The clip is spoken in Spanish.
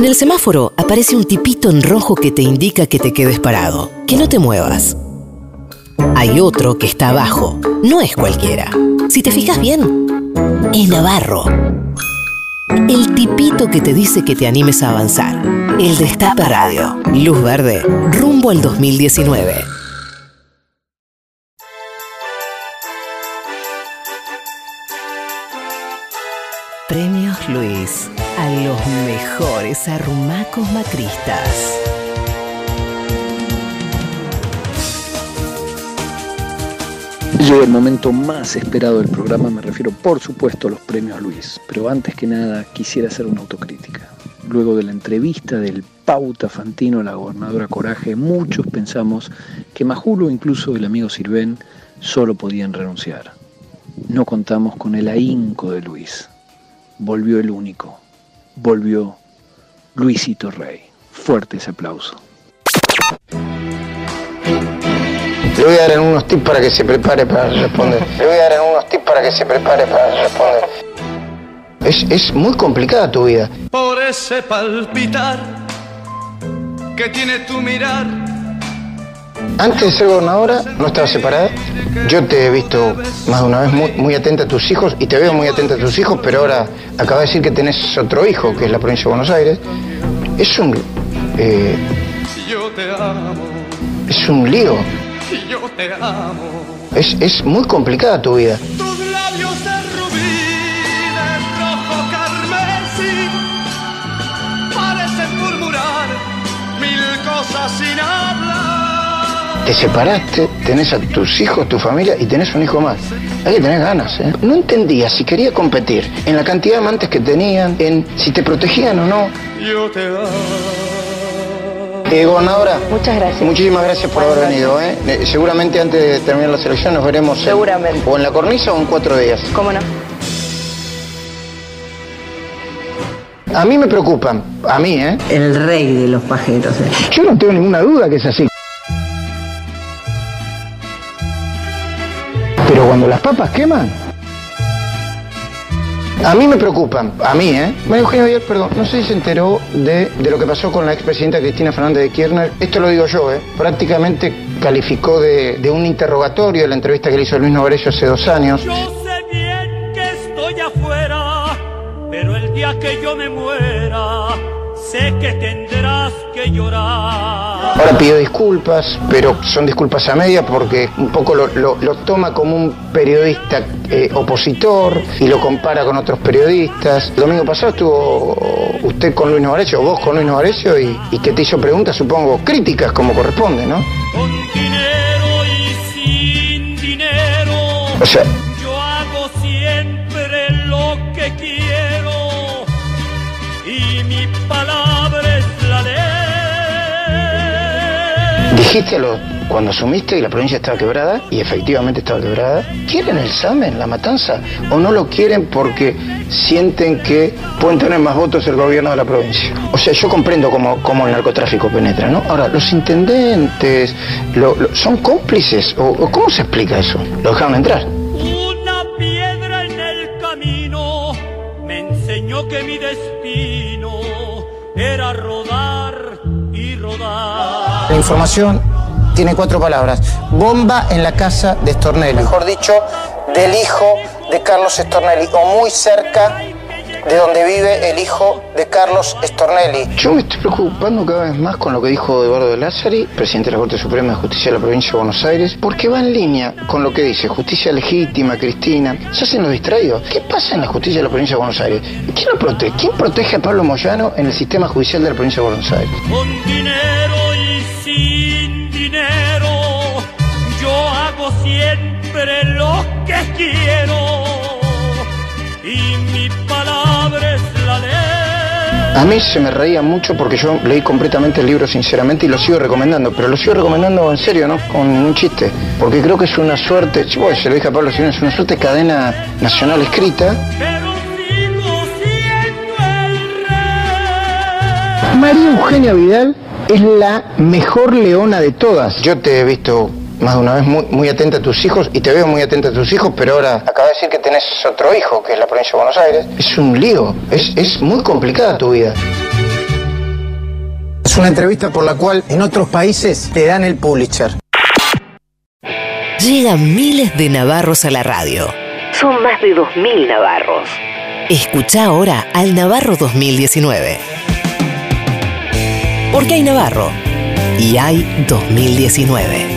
En el semáforo aparece un tipito en rojo que te indica que te quedes parado, que no te muevas. Hay otro que está abajo, no es cualquiera. Si te fijas bien, es Navarro. El tipito que te dice que te animes a avanzar. El Destape Radio. Luz verde, rumbo al 2019. Mejores arrumacos macristas. Llega el momento más esperado del programa, me refiero por supuesto a los premios Luis, pero antes que nada quisiera hacer una autocrítica. Luego de la entrevista del Pauta Fantino a la gobernadora Coraje, muchos pensamos que Majulo, incluso el amigo Sirven, solo podían renunciar. No contamos con el ahínco de Luis. Volvió el único. Volvió Luisito Rey. Fuerte ese aplauso. Le voy a dar unos tips para que se prepare para responder. Le voy a dar unos tips para que se prepare para responder. Es, es muy complicada tu vida. Por ese palpitar que tiene tu mirar. Antes de ser gobernadora no estaba separada. Yo te he visto más de una vez muy, atenta a tus hijos y te veo muy atenta a tus hijos, pero ahora acaba de decir que tenés otro hijo, que es la provincia de Buenos Aires. Es un... eh, es un lío. Es, es muy complicada tu vida. Mil cosas sin. Te separaste, tenés a tus hijos, tu familia y tenés un hijo más. Hay que tener ganas, ¿eh? No entendía si quería competir en la cantidad de amantes que tenían, en si te protegían o no. Yo te amo. Eh, gobernadora. Muchas gracias. Muchísimas gracias por haber venido, ¿eh? Eh, Seguramente antes de terminar la selección nos veremos en- Seguramente. o en la cornisa o en cuatro días. ¿Cómo no? A mí me preocupan, a mí, ¿eh? El rey de los pajeros. eh. Yo no tengo ninguna duda que es así. Cuando las papas queman, a mí me preocupan, a mí, ¿eh? María Eugenia Villar, perdón, no sé si se enteró de, de lo que pasó con la expresidenta Cristina Fernández de Kirchner. Esto lo digo yo, ¿eh? Prácticamente calificó de, de un interrogatorio la entrevista que le hizo Luis Novarecio hace dos años. Yo sé bien que estoy afuera, pero el día que yo me muera, sé que tendrás que llorar. Ahora pidió disculpas, pero son disculpas a media porque un poco lo, lo- lo toma como un periodista eh, opositor y lo compara con otros periodistas. El domingo pasado estuvo usted con Luis Novarecio, o vos con Luis Novarecio, y, y que te hizo preguntas, supongo, críticas como corresponde, ¿no? Con dinero y sin dinero, O sea, yo hago siempre lo que quiero dijiste cuando asumiste y la provincia estaba quebrada, y efectivamente estaba quebrada, ¿quieren el SAMEN, la matanza? ¿O no lo quieren porque sienten que pueden tener más votos el gobierno de la provincia? O sea, yo comprendo cómo, cómo el narcotráfico penetra, ¿no? Ahora, los intendentes, ¿son cómplices? ¿O, o cómo se explica eso? ¿Lo dejaron entrar? Una piedra en el camino me enseñó que mi destino era rodar y rodar. La información tiene cuatro palabras. Bomba en la casa de Stornelli. Mejor dicho, del hijo de Carlos Stornelli, o muy cerca de donde vive el hijo de Carlos Stornelli. Yo me estoy preocupando cada vez más con lo que dijo Eduardo de Lázari, presidente de la Corte Suprema de Justicia de la Provincia de Buenos Aires, porque va en línea con lo que dice justicia legítima, Cristina. Se hacen los distraídos. ¿Qué pasa en la justicia de la Provincia de Buenos Aires? ¿Quién lo protege? ¿Quién protege a Pablo Moyano en el sistema judicial de la Provincia de Buenos Aires? Con dinero y sin dinero, yo hago siempre lo que quiero A mí se me reía mucho porque yo leí completamente el libro sinceramente y lo sigo recomendando, pero lo sigo recomendando en serio, ¿no? Con un chiste, porque creo que es una suerte, bueno, se lo dije a Pablo Sino, es una suerte de cadena nacional escrita. Pero sigo siendo el rey. María Eugenia Vidal es la mejor leona de todas. Yo te he visto más de una vez muy, atenta a tus hijos y te veo muy atenta a tus hijos, pero ahora acaba de decir que tenés otro hijo, que es la provincia de Buenos Aires. Es un lío, es, es muy complicada tu vida. Es una entrevista por la cual en otros países te dan el publisher. Llegan miles de navarros a la radio. Son más de 2.000 navarros. Escucha ahora al Navarro 2019. Porque hay Navarro y hay 2019.